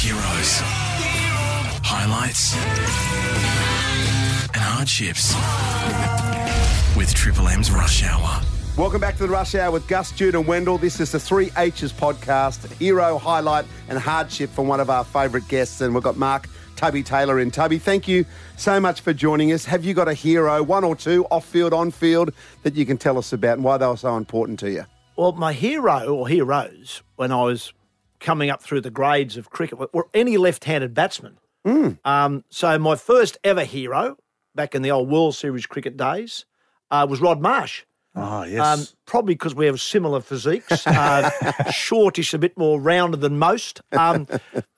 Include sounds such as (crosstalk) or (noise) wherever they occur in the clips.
Heroes. Highlights and hardships with Triple M's Rush Hour. Welcome back to the Rush Hour with Gus, Jude, and Wendell. This is the Three H's podcast, hero, highlight, and hardship from one of our favourite guests. And we've got Mark Tubby Taylor in. Tubby, thank you so much for joining us. Have you got a hero, one or two, off field, on field, that you can tell us about and why they were so important to you? Well, my hero or heroes when I was coming up through the grades of cricket were any left-handed batsman. Um, so my first ever hero back in the old World Series cricket days uh, was Rod Marsh. Oh, yes. Um, probably because we have similar physiques, uh, (laughs) shortish, a bit more rounded than most. Um,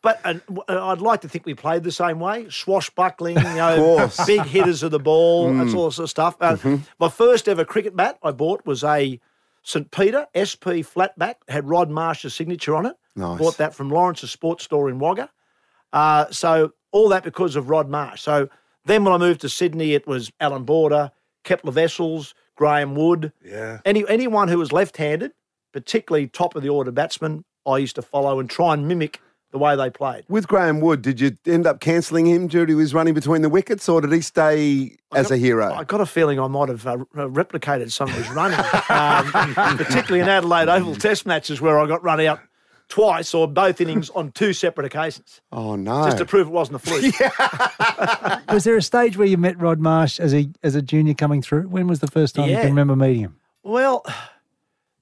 but uh, I'd like to think we played the same way, swashbuckling, (laughs) you know, big hitters of the ball, that's all sort of stuff. Uh, My first ever cricket bat I bought was a St Peter SP flatback had Rod Marsh's signature on it. Nice. Bought that from Lawrence's sports store in Wagga. Uh, so all that because of Rod Marsh. So then when I moved to Sydney, it was Allan Border, Kepler Wessels, Graeme Wood. Yeah. Any anyone who was left-handed, particularly top of the order batsman, I used to follow and try and mimic the way they played. With Graeme Wood, did you end up cancelling him due to his running between the wickets, or did he stay as a hero? I got a feeling I might have uh, replicated some of his running, um, (laughs) particularly in Adelaide Oval Test matches where I got run out twice or both innings on two separate occasions, oh, no. just to prove it wasn't a fluke. (laughs) (laughs) Was there a stage where you met Rod Marsh as a as a junior coming through? When was the first time you can remember meeting him? Well,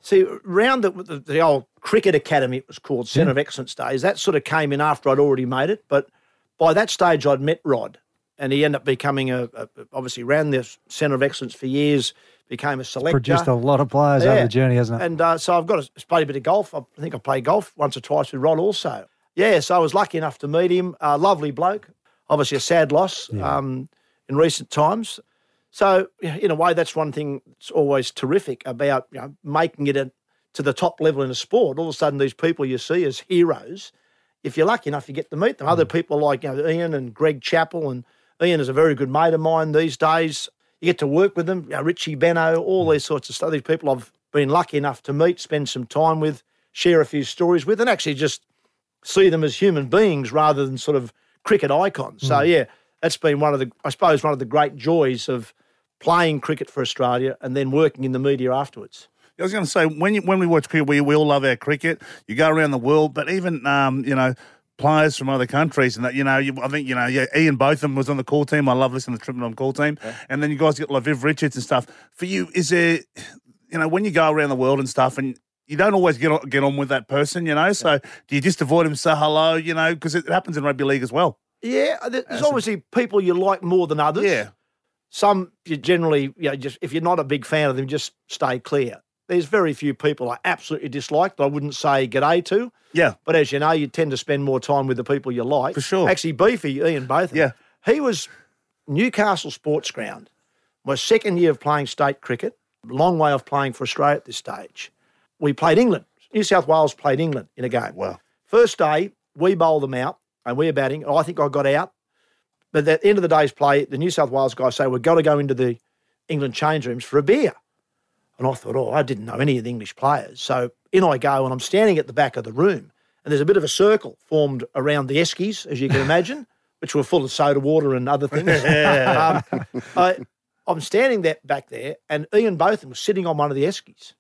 see, round the, the, the old cricket academy, it was called Centre of Excellence days. That sort of came in after I'd already made it, but by that stage I'd met Rod, and he ended up becoming a, a obviously ran the Centre of Excellence for years, became a selector. Produced a lot of players over the journey, hasn't it? And uh, so I've got to play a bit of golf. I think I played golf once or twice with Rod also. Yeah, so I was lucky enough to meet him. Uh, lovely bloke. Obviously a sad loss um, in recent times. So in a way, that's one thing that's always terrific about you know, making it a, to the top level in a sport. All of a sudden, these people you see as heroes, if you're lucky enough, you get to meet them. Other mm. people like you know, Ian and Greg Chappell, and Ian is a very good mate of mine these days. You get to work with them, you know, Richie Benaud, all mm. these sorts of stuff. These people I've been lucky enough to meet, spend some time with, share a few stories with, and actually just see them as human beings rather than sort of cricket icons. So mm. yeah, that's been one of the, I suppose, one of the great joys of playing cricket for Australia and then working in the media afterwards. I was going to say when you, when we watch cricket, we, we all love our cricket. You go around the world, but even um, you know players from other countries, and that you know, you, I think you know, yeah, Ian Botham was on the call team. I love listening to the Triple M call team, and then you guys get like Viv Richards and stuff. For you, is there, you know, when you go around the world and stuff, and you don't always get on, get on with that person, you know. So do you just avoid him, say hello, you know, because it happens in rugby league as well. Yeah, there- there's obviously people you like more than others. Yeah. Some you generally, you know, just if you're not a big fan of them, just stay clear. There's very few people I absolutely dislike that I wouldn't say g'day to. Yeah. But as you know, you tend to spend more time with the people you like. For sure. Actually, Beefy, Ian Botham. Yeah. He was Newcastle Sports Ground, my second year of playing state cricket, long way off playing for Australia at this stage. We played England. New South Wales played England in a game. Wow. First day, we bowled them out and we're batting. I think I got out. But at the end of the day's play, the New South Wales guys say, we've got to go into the England change rooms for a beer. And I thought, oh, I didn't know any of the English players. So in I go, and I'm standing at the back of the room, and there's a bit of a circle formed around the eskies, as you can imagine, (laughs) which were full of soda water and other things. (laughs) um, I, I'm standing there back there, and Ian Botham was sitting on one of the eskies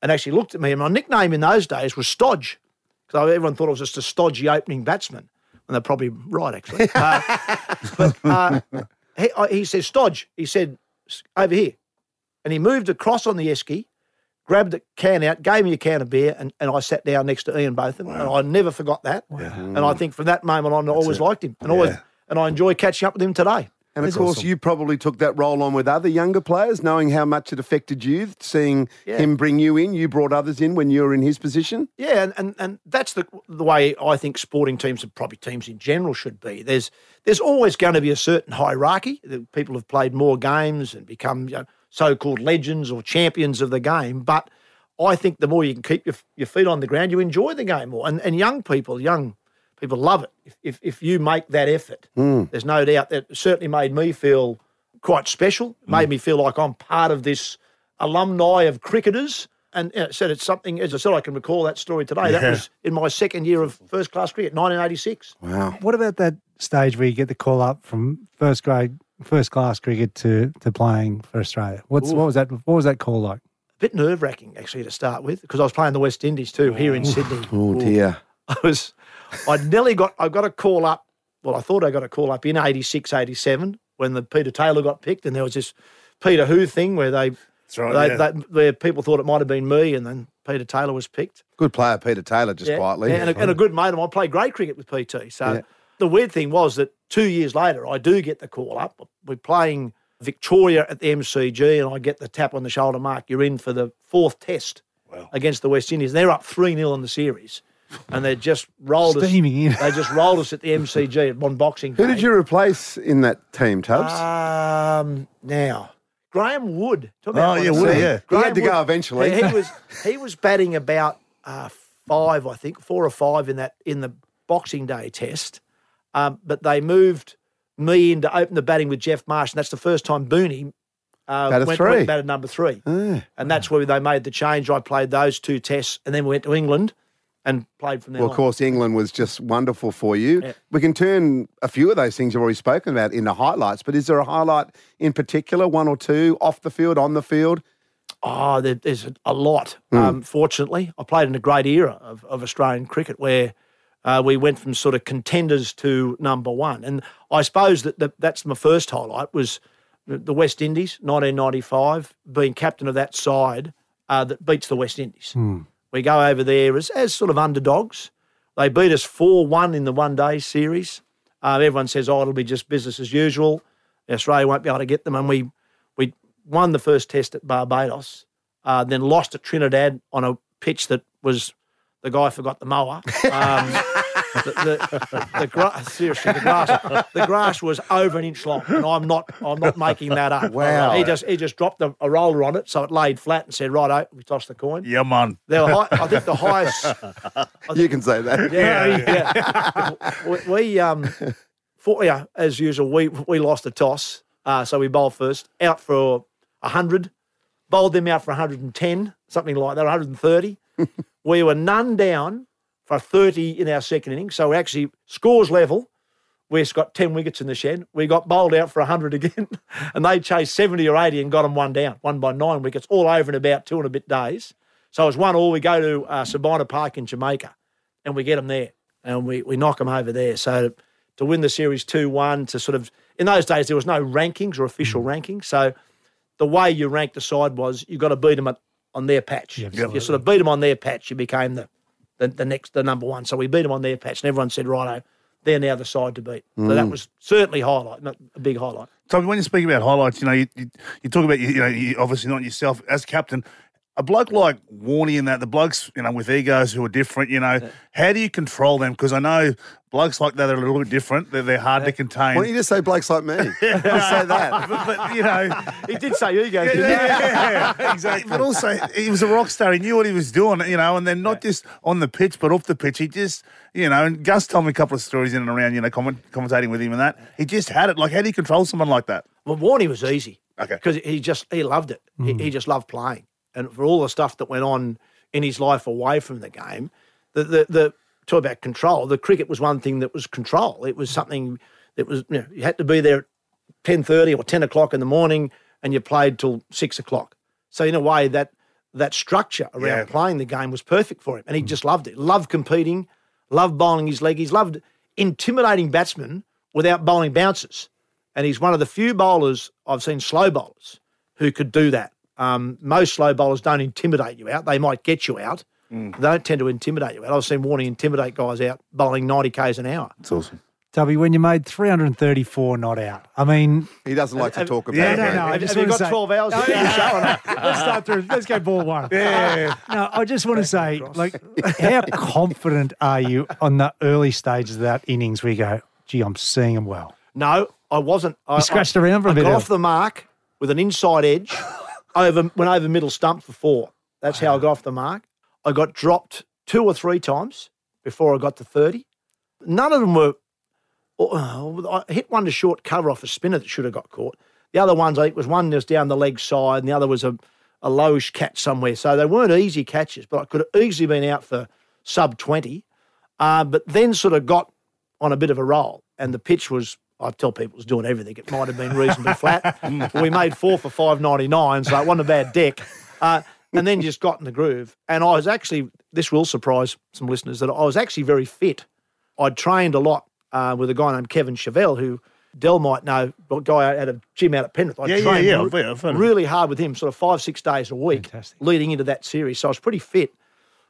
and actually looked at me. And my nickname in those days was Stodge, because everyone thought I was just a stodgy opening batsman. And they're probably right, actually. Uh, but uh, he, I- he says, Stodge, he said, over here. And he moved across on the esky, grabbed the can out, gave me a can of beer, and, and I sat down next to Ian Botham. And I never forgot that. And I think from that moment on, I always liked him. And, always, and I enjoy catching up with him today. And of course, you probably took that role on with other younger players, knowing how much it affected you, seeing Yeah. him bring you in. You brought others in when you were in his position. Yeah, and, and, and that's the the way I think sporting teams and probably teams in general should be. There's there's always going to be a certain hierarchy. The people have played more games and become you know, so-called legends or champions of the game. But I think the more you can keep your, your feet on the ground, you enjoy the game more. And and young people, young people love it. If if, if you make that effort, hmm. there's no doubt that certainly made me feel quite special. It made hmm. me feel like I'm part of this alumni of cricketers And you know, said it's something, as I said, I can recall that story today. That was in my second year of first class cricket, 1986. Wow. What about that stage where you get the call up from first grade, first class cricket to, to playing for Australia? What's what was that? What was that call like? A bit nerve wracking, actually, to start with, because I was playing the West Indies too, here in Sydney. Oh, dear. I was, I nearly got, I got a call up. Well, I thought I got a call up in 86, 87 when the Peter Taylor got picked, and there was this Peter Who thing where they, That's right. they, yeah. they where people thought it might have been me, and then Peter Taylor was picked. Good player, Peter Taylor, just Yeah, quietly. yeah, and, a, and a good mate of mine I played great cricket with PT. So Yeah. the weird thing was that two years later, I do get the call up. We're playing Victoria at the MCG, and I get the tap on the shoulder, Mark, you're in for the fourth test against the West Indies. They're up 3 0 in the series, and they just rolled us. In. They just rolled us at the MCG on Boxing Day. Who did you replace in that team, Tubbs? Um, now, Graeme Wood. Talk Oh, yeah, one- Woody, yeah. He had to go eventually. He, he was he was batting about uh, five, I think, four or five in that in the Boxing Day test. Um, but they moved me in to open the batting with Geoff Marsh, and that's the first time Booney uh, Batted went, three. went batted number three. Ah. And that's where they made the change. I played those two tests, and then we went to England and played from there. Well, of on. course, England was just wonderful for you. Yeah. We can turn a few of those things you've already spoken about into highlights, but is there a highlight in particular, one or two, off the field, on the field? Oh, there, there's a lot. Um, fortunately, I played in a great era of, of Australian cricket where uh, we went from sort of contenders to number one. And I suppose that the, that's my first highlight was the- West Indies, 1995, being captain of that side uh, that beats the West Indies. We go over there as, as sort of underdogs. They beat us 4 1 in the one day series. Uh, everyone says, oh, it'll be just business as usual. Australia won't be able to get them. And we, we won the first test at Barbados, uh, then lost at Trinidad on a pitch that was the guy forgot the mower. Um, (laughs) the, the, the gra- seriously, the grass, the grass was over an inch long, and I'm not, I'm not making that up. Wow. He just, he just dropped a, a roller on it, so it laid flat, and said, "Right, we tossed the coin." yeah, man. They were high, I think the highest. (laughs) You can say that. Yeah, yeah. we, we um, for, yeah, as usual, we we lost the toss, uh, so we bowled first, out for hundred, bowled them out for 110, something like that, 130. (laughs) we were none down for 30 in our second innings, so we actually scores level. We've got 10 wickets in the shed. We got bowled out for 100 (laughs) again, and they chased 70 or 80 and got them one down, one by nine wickets, all over in about two and a bit days. So it was one all. We go to uh, Sabina Park in Jamaica and we get them there and we, we knock them over there. So to win the series 2 1, to sort of, in those days, there was no rankings or official rankings. So the way you ranked the side was you got to beat them at, on their patch. Yeah, you sort of beat them on their patch, you became the, the, the next, the number one. So we beat them on their patch and everyone said, righto, they're now the side to beat. So that mm. was certainly highlight, not a big highlight. So when you speak about highlights, you know, you, you, you talk about, you, you know, you, obviously not yourself as captain. A bloke like Warney and that, the blokes, you know, with egos who are different, you know, how do you control them? Because I know blokes like that are a little bit different. They're, they're hard to contain. Why don't you just say blokes like me? (laughs) Just say that. (laughs) but, but, you know, He did say ego. didn't he? yeah, (laughs) exactly. But also, he was a rock star. He knew what he was doing, you know, and then not just on the pitch, but off the pitch. He just, you know, and Gus told me a couple of stories in and around, you know, comment, commentating with him and that. He just had it. Like, how do you control someone like that? Well, Warney was easy. Okay. Because he just he loved it. He, he hmm. just loved playing, and for all the stuff that went on in his life away from the game, the the, the talk about control. The cricket was one thing that was control. It was something that was you know you had to be there at ten thirty or ten o'clock in the morning, and you played till six o'clock. So in a way that that structure around Yeah. playing the game was perfect for him, and he mm. just loved it. Loved competing, loved bowling his leg. He's loved intimidating batsmen without bowling bounces. And he's one of the few bowlers I've seen slow bowlers who could do that. Um, most slow bowlers don't intimidate you out. They might get you out. They don't tend to intimidate you out. I've seen Warney intimidate guys out bowling 90 Ks an hour. It's awesome. Tubby, when you made 334 not out, I mean, He doesn't like to talk about Yeah, it. no, mate. no, I Have, just have you got say- 12 hours to do the show (laughs) let's start through. Let's go ball one. Yeah. No, I just want to say, like, how confident are you on the early stages of that innings where you go, gee, I'm seeing him well? No, I wasn't. I, You scratched I, around for a I bit, got Al. off the mark with an inside edge, over went over middle stump for four. That's how I got off the mark. I got dropped two or three times before I got to 30. None of them were. oh, I hit one to short cover off a spinner that should have got caught. The other ones, I think, was one that was down the leg side, and the other was a, a lowish catch somewhere. So they weren't easy catches, but I could have easily been out for sub 20. Uh, but then sort of got on a bit of a roll. And the pitch was, I tell people, it was doing everything. It might have been reasonably flat. (laughs) we made four for 5.99, so it wasn't a bad deck. Uh, and then just got in the groove. And I was actually, this will surprise some listeners, that I was actually very fit. I'd trained a lot uh, with a guy named Kevin Chevelle, who Dell might know, a guy out of gym out at Penrith. I Yeah, yeah, trained yeah, re- I've heard- I've heard of him. really hard with him, sort of five, six days a week Fantastic. leading into that series. So I was pretty fit.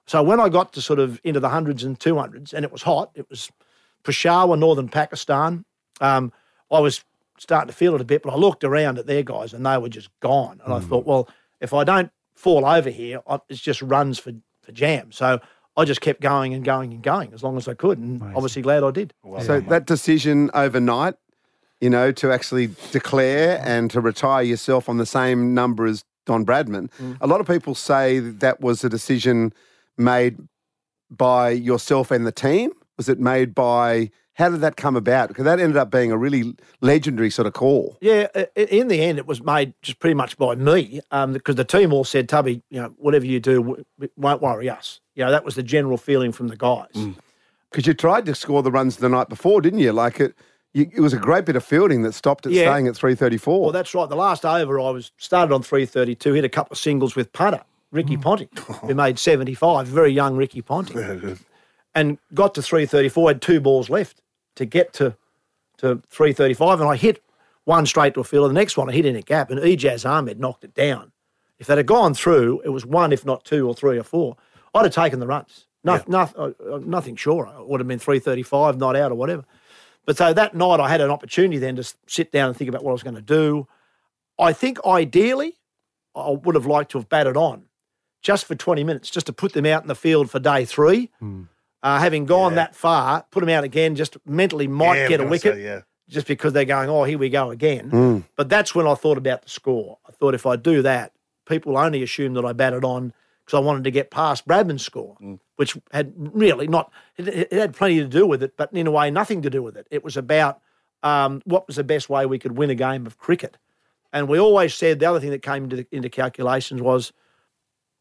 So when I got to sort of into the hundreds and two hundreds, and it was hot, it was Peshawar, northern Pakistan. Um, I was starting to feel it a bit, but I looked around at their guys and they were just gone. And I thought, well, if I don't fall over here, I, it's just runs for, for jam. So I just kept going and going and going as long as I could. And obviously glad I did. So that decision overnight, you know, to actually declare and to retire yourself on the same number as Don Bradman, a lot of people say that was a decision made by yourself and the team. Was it made by? How did that come about? Because that ended up being a really legendary sort of call. Yeah, in the end, it was made just pretty much by me um, because the team all said, Tubby, you know, whatever you do, won't worry us. You know, that was the general feeling from the guys. Because you tried to score the runs the night before, didn't you? Like it, you, it was a great bit of fielding that stopped it Yeah. staying at three thirty four. Well, that's right. The last over, I was started on 332, hit a couple of singles with Punter, Ricky Ponting, who made 75, very young Ricky Ponting. (laughs) and got to 334, had two balls left to get to, to 335. And I hit one straight to a fielder. The next one I hit in a gap, and Ijaz Ahmed knocked it down. If that had gone through, it was one, if not two or three or four. I'd have taken the runs. No, noth- uh, uh, nothing sure. It would have been 335, not out or whatever. But so that night I had an opportunity then to sit down and think about what I was going to do. I think ideally I would have liked to have batted on just for 20 minutes, just to put them out in the field for day three. Uh, having gone that far, put them out again, just mentally might Yeah, get a wicket say, yeah. just because they're going, oh, here we go again. But that's when I thought about the score. I thought if I do that, people only assume that I batted on because I wanted to get past Bradman's score, which had really not, it, it had plenty to do with it, but in a way, nothing to do with it. It was about um, what was the best way we could win a game of cricket. And we always said the other thing that came into, into calculations was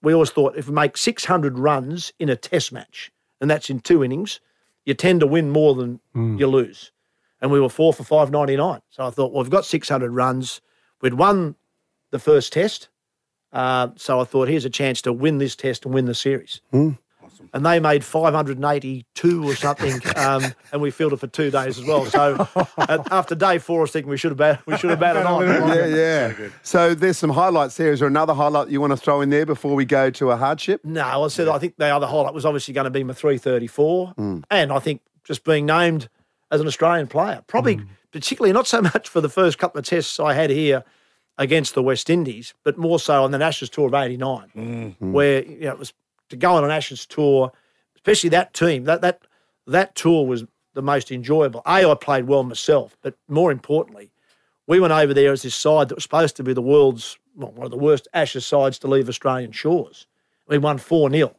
we always thought if we make 600 runs in a test match, and that's in two innings, you tend to win more than you lose. And we were four for 599. So I thought, well, we've got 600 runs. We'd won the first test. Uh, so I thought, here's a chance to win this test and win the series. And they made 582 or something, (laughs) um, and we fielded for two days as well. So (laughs) uh, after day four, I was thinking we should have bat- we should have batted on. (laughs) yeah, yeah. So there's some highlights there. Is there another highlight you want to throw in there before we go to a hardship? No, I said I think the other highlight was obviously going to be my 334, Hmm. and I think just being named as an Australian player, probably Hmm. particularly not so much for the first couple of tests I had here against the West Indies, but more so on the Ashes tour of '89, Hmm. where you know it was to go on an Ashes tour, especially that team. That that that tour was the most enjoyable. A, I played well myself, but more importantly, we went over there as this side that was supposed to be the world's well, one of the worst Ashes sides to leave Australian shores. We won 4 0.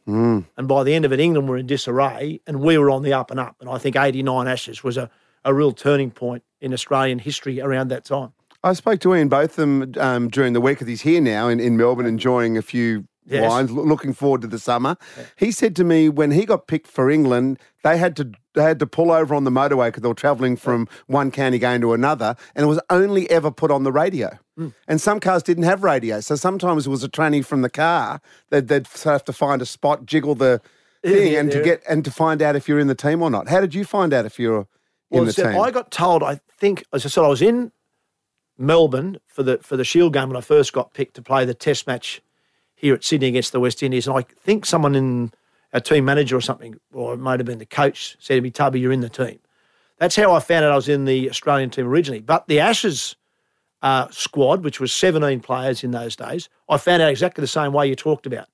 And by the end of it, England were in disarray and we were on the up and up. And I think 89 Ashes was a, a real turning point in Australian history around that time. I spoke to Ian Botham um, during the week because he's here now in, in Melbourne enjoying a few Yes. wines, lo- looking forward to the summer. He said to me when he got picked for England, they had to they had to pull over on the motorway because they were travelling from one county going to another, and it was only ever put on the radio. Hmm. And some cars didn't have radio, so sometimes it was a tranny from the car. That they'd, they'd have to find a spot, jiggle the thing, yeah, and to get and to find out if you're in the team or not. How did you find out if you're in Well, the so team? I got told, I think, as I said, I was in Melbourne for the for the Shield game when I first got picked to play the Test match here at Sydney against the West Indies, and I think someone in our team manager or something, or it might have been the coach, said to me, "Tubby, you're in the team." That's how I found out I was in the Australian team originally. But the Ashes uh, squad, which was 17 players in those days, I found out exactly the same way you talked about.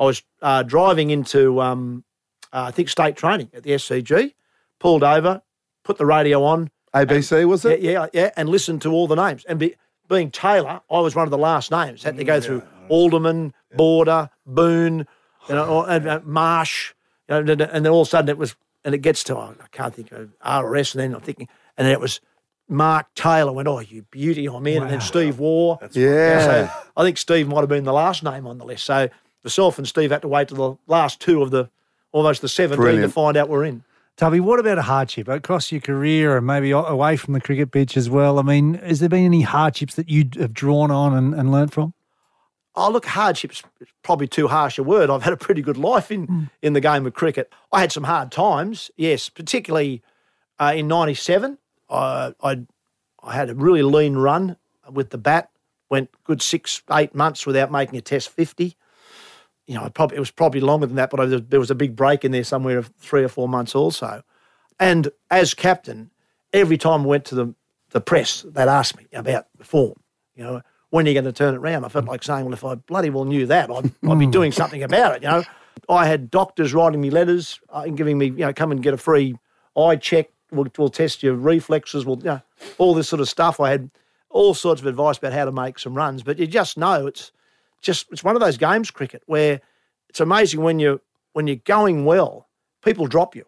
I was uh, driving into, um, uh, I think, state training at the SCG, pulled over, put the radio on, ABC was it? yeah, yeah, and listened to all the names. And be, being Taylor, I was one of the last names. Had to go through Alderman, Border, Boone, you know, and, uh, Marsh, you know, and and then all of a sudden it was, and it gets to I can't think of RS, and then I'm thinking, and then it was Mark Taylor went, oh, you beauty, I'm in. And then Wow. Steve Waugh. Yeah. So I think Steve might have been the last name on the list. So myself and Steve had to wait till the last two of the almost the 17 to find out we're in. Tubby, what about a hardship across your career and maybe away from the cricket pitch as well? I mean, has there been any hardships that you have drawn on and, and learnt from? Oh, look, hardship's probably too harsh a word. I've had a pretty good life in, in the game of cricket. I had some hard times, yes, particularly uh, in 97. Uh, I, I had a really lean run with the bat, went good six, eight months without making a test 50. You know, I probably, it was probably longer than that, but I, there was a big break in there somewhere of three or four months also. And as captain, every time I went to the, the press, they'd ask me about the form. You know, when are you going to turn it round? I felt like saying, well, if I bloody well knew that, I'd, I'd be doing something about it. You know, I had doctors writing me letters uh, and giving me, you know, come and get a free eye check. We'll, we'll test your reflexes. We'll, you know, all this sort of stuff. I had all sorts of advice about how to make some runs, but you just know it's just it's one of those games, cricket, where it's amazing when you when you're going well, people drop you.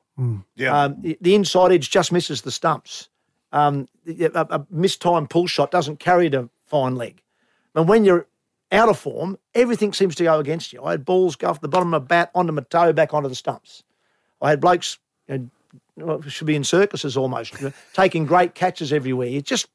Yeah. Um, the, the inside edge just misses the stumps. Um, a, a mistimed pull shot doesn't carry to fine leg. And when you're out of form, everything seems to go against you. I had balls go off the bottom of my bat, onto my toe, back onto the stumps. I had blokes, you know, should be in circuses almost, (laughs) taking great catches everywhere. You just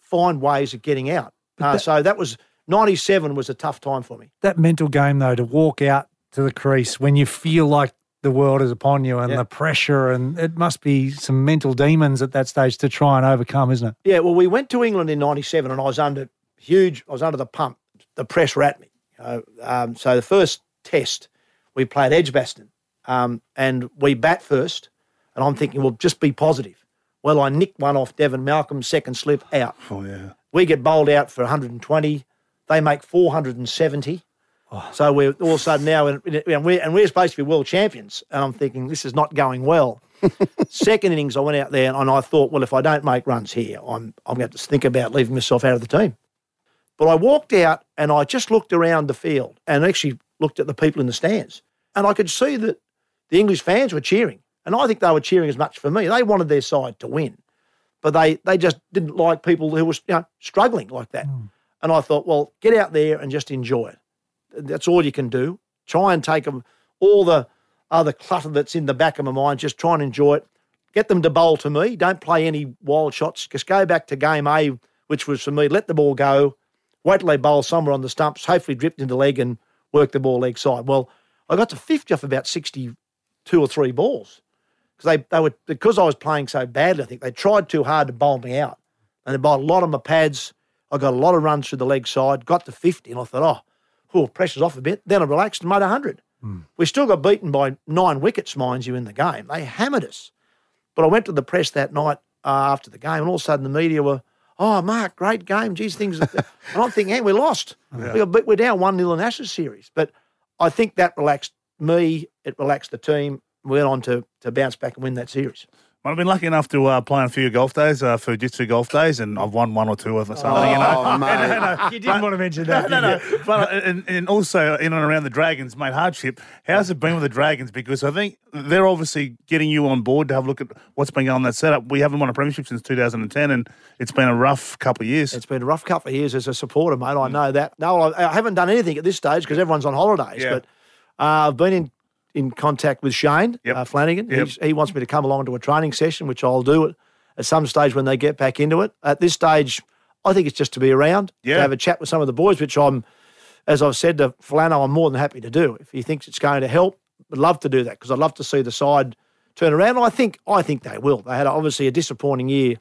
find ways of getting out. Uh, so that was 97 was a tough time for me. That mental game, though, to walk out to the crease when you feel like the world is upon you and the pressure, and it must be some mental demons at that stage to try and overcome, isn't it? Yeah, well, we went to England in '97, and I was under huge. I was under the pump. The press were at me. You know, um, so the first test, we played Edgbaston, um, and we bat first, and I'm thinking, well, just be positive. Well, I nicked one off Devon Malcolm, second slip out. oh yeah. We get bowled out for 120. They make 470. So we're all of a sudden now, in, and, we're, and we're supposed to be world champions. And I'm thinking, this is not going well. (laughs) Second innings, I went out there and I thought, well, if I don't make runs here, I'm, I'm going to have to think about leaving myself out of the team. But I walked out and I just looked around the field and actually looked at the people in the stands. And I could see that the English fans were cheering. And I think they were cheering as much for me. They wanted their side to win but they they just didn't like people who were you know, struggling like that. Hmm. And I thought, well, get out there and just enjoy it. That's all you can do. Try and take them all the other clutter that's in the back of my mind. Just try and enjoy it. Get them to bowl to me. Don't play any wild shots. Just go back to game A, which was for me. Let the ball go. Wait till they bowl somewhere on the stumps. Hopefully, dripped into leg and work the ball leg side. Well, I got to fifty off about sixty-two or three balls because they, they were because I was playing so badly. I think they tried too hard to bowl me out, and they bowled a lot of my pads. I got a lot of runs through the leg side. Got to fifty, and I thought, oh, oh pressure's off a bit. Then I relaxed and made hundred. We still got beaten by nine wickets, mind you, in the game. They hammered us. But I went to the press that night uh, after the game, and all of a sudden the media were, "Oh, Mark, great game. Geez, things." and I'm thinking, "Hey, we lost. (laughs) We got beat, we're down one 0 in Ashes series." But I think that relaxed me. It relaxed the team. We went on to to bounce back and win that series. I've been lucky enough to uh, play on a few golf days, uh, Fujitsu golf days, and I've won one or two of them. Something, you know. Oh, (laughs) mate. You didn't want to mention that. (laughs) No, no, no. But uh, and, and also in and around the Dragons, mate, hardship. How's it been with the Dragons? Because I think they're obviously getting you on board to have a look at what's been going on in that setup. We haven't won a premiership since 2010, and it's been a rough couple of years. It's been a rough couple of years as a supporter, mate. I know that. No, I, I haven't done anything at this stage because everyone's on holidays. Yeah. But uh, I've been in, in contact with Shane Yep. uh, Flanagan. Yep. He's, he wants me to come along to a training session, which I'll do at, at some stage when they get back into it. At this stage, I think it's just to be around, Yeah. to have a chat with some of the boys, which I'm, as I've said to Flano, I'm more than happy to do. If he thinks it's going to help, I'd love to do that because I'd love to see the side turn around. And I think I think they will. They had obviously a disappointing year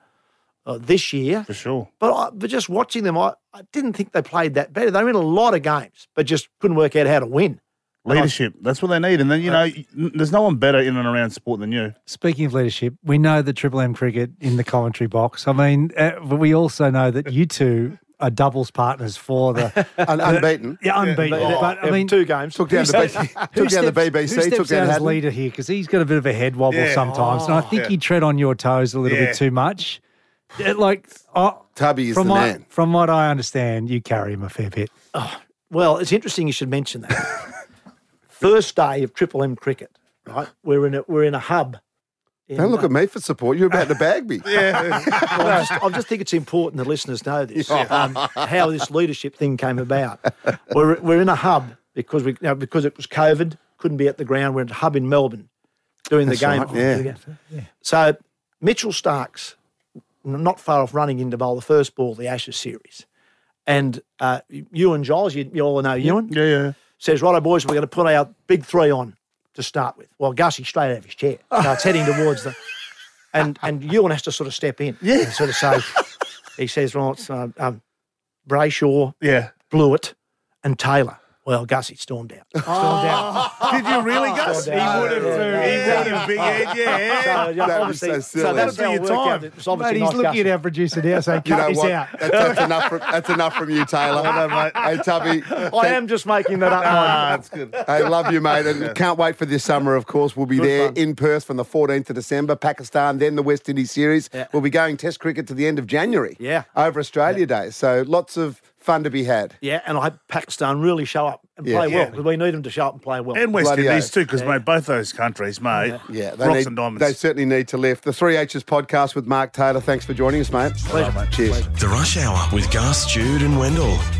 uh, this year. for sure. But I, but just watching them, I, I didn't think they played that better. They were in a lot of games, but just couldn't work out how to win. Leadership. That's what they need. And then, you know, there's no one better in and around sport than you. Speaking of leadership, we know the Triple M cricket in the commentary box. I mean, uh, but we also know that you two are doubles partners for the (laughs) Un- unbeaten. yeah, unbeaten. Yeah, but I yeah, mean, two games. Took down, the, steps- B- who took down the steps- BBC, Who took steps down out as Haddon. leader here because he's got a bit of a head wobble Yeah. sometimes, and I think yeah. you tread on your toes a little Yeah. bit too much. It, like, oh, Tubby is from the what man. from what I understand, you carry him a fair bit. Well, it's interesting you should mention that. (laughs) First day of Triple M cricket, right? We're in a, we're in a hub Don't look at me for support. You're about to bag me. (laughs) Yeah. (laughs) I just, I just think it's important the listeners know this, um, how this leadership thing came about. We're, we're in a hub because we you know, because it was COVID, couldn't be at the ground. We're in a hub in Melbourne doing That's the game. right, yeah. So Mitchell Starc's, not far off running in to bowl the first ball of the Ashes series. And uh, Ewan Giles, you, you all know Ewan, yeah, yeah. Says, Righto, boys, we're going to put our big three on to start with. Well, Gussie straight out of his chair (laughs) starts heading towards the. And and Ewan has to sort of step in. Yeah. And sort of say, he says, well, it's um, um, Brayshaw, Yeah. Blewett, and Taylor. Well, Gussie stormed out. Stormed out. Did you really, Gus? He would have He would have, big head, yeah. (laughs) So, yeah, That'd be obviously, so silly. that's That'd how be it your time. It was obviously Mate, he's nice looking Gussie. at our producer now saying, You cut know this what? out. That's, that's (laughs) enough. From, that's enough from you, Taylor. Well done, mate. Hey, Tubby. I am just making that up. Ah, mate. that's good. Hey, love you, mate. And can't wait for this summer, of course. We'll be Good there fun. in Perth from the 14th of December, Pakistan, then the West Indies series. Yeah. We'll be going Test cricket to the end of January. Yeah. Over Australia Day. So lots of fun to be had. Yeah, and I hope Pakistan really show up and Yeah. play well Yeah. because we need them to show up and play well. And West Bloody Indies oath. too, because mate, both those countries, mate. Yeah, they, rocks need, and diamonds. they certainly need to lift. The 3H's podcast with Mark Taylor. Thanks for joining us, mate. Pleasure. mate. Cheers. The Rush Hour with Gus, Jude, and Wendell.